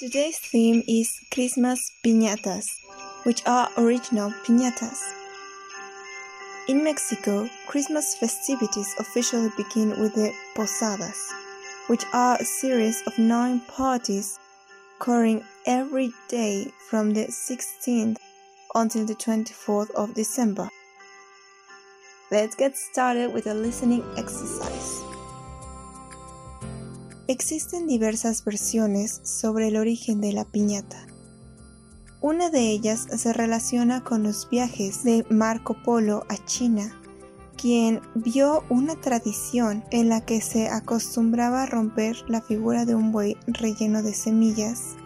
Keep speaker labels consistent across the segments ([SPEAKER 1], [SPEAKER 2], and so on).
[SPEAKER 1] Today's theme is Christmas piñatas, which are original piñatas. In Mexico, Christmas festivities officially begin with the posadas, which are a series of nine parties occurring every day from the 16th until the 24th of December. Let's get started with a listening exercise. Existen diversas versiones sobre el origen de la piñata. Una de ellas se relaciona con los viajes de Marco Polo a China, quien vio una tradición en la que se acostumbraba a romper la figura de un buey relleno de semillas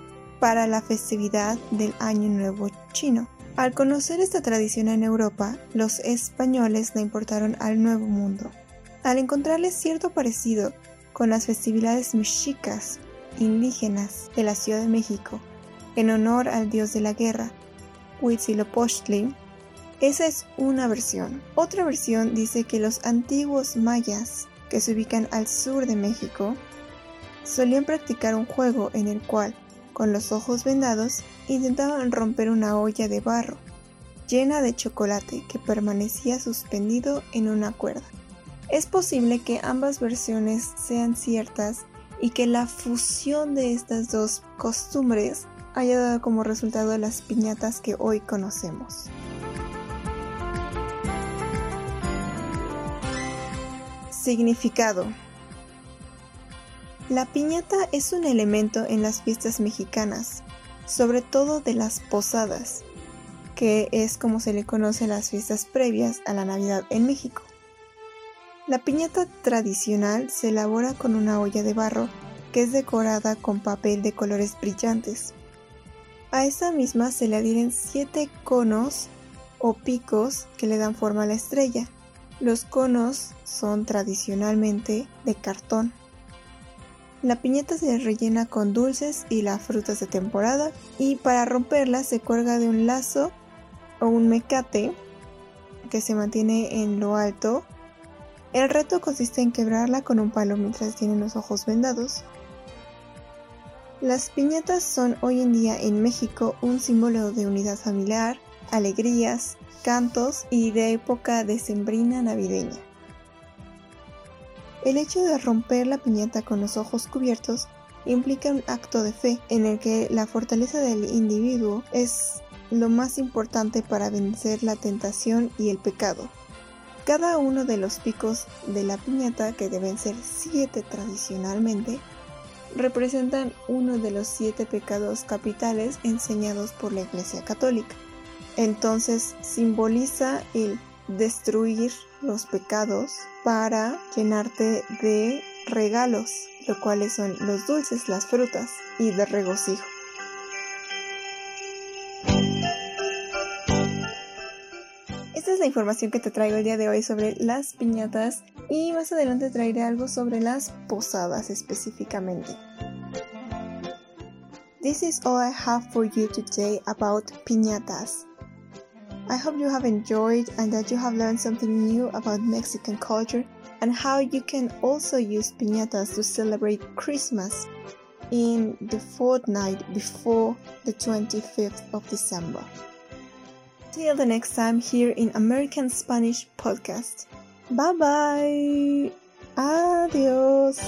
[SPEAKER 1] para la festividad del Año Nuevo chino. Al conocer esta tradición en Europa, los españoles la importaron al Nuevo Mundo. Al encontrarle cierto parecido con las festividades mexicas indígenas de la Ciudad de México, en honor al dios de la guerra, Huitzilopochtli, esa es una versión. Otra versión dice que los antiguos mayas, que se ubican al sur de México, solían practicar un juego en el cual con los ojos vendados, intentaban romper una olla de barro llena de chocolate que permanecía suspendido en una cuerda. Es posible que ambas versiones sean ciertas y que la fusión de estas dos costumbres haya dado como resultado las piñatas que hoy conocemos. Significado la piñata es un elemento en las fiestas mexicanas, sobre todo de las posadas, que es como se le conoce las fiestas previas a la Navidad en México. La piñata tradicional se elabora con una olla de barro que es decorada con papel de colores brillantes. A esta misma se le adhieren siete conos o picos que le dan forma a la estrella. Los conos son tradicionalmente de cartón. La piñata se rellena con dulces y las frutas de temporada y para romperla se cuelga de un lazo o un mecate que se mantiene en lo alto. El reto consiste en quebrarla con un palo mientras tienen los ojos vendados. Las piñatas son hoy en día en México un símbolo de unidad familiar, alegrías, cantos y de época decembrina navideña. El hecho de romper la piñata con los ojos cubiertos implica un acto de fe en el que la fortaleza del individuo es lo más importante para vencer la tentación y el pecado. Cada uno de los picos de la piñata, que deben ser siete tradicionalmente, representan uno de los siete pecados capitales enseñados por la Iglesia Católica. Entonces simboliza el destruir los pecados para llenarte de regalos, lo cuales son los dulces, las frutas y de regocijo. Es la información que te traigo el día de hoy sobre las piñatas y más adelante traeré algo sobre las posadas específicamente. This is all I have for you today about piñatas. I hope you have enjoyed and that you have learned something new about Mexican culture and how you can also use piñatas to celebrate Christmas in the fortnight before the 25th of December. Till the next time here in American Spanish Podcast. Bye bye. Adios.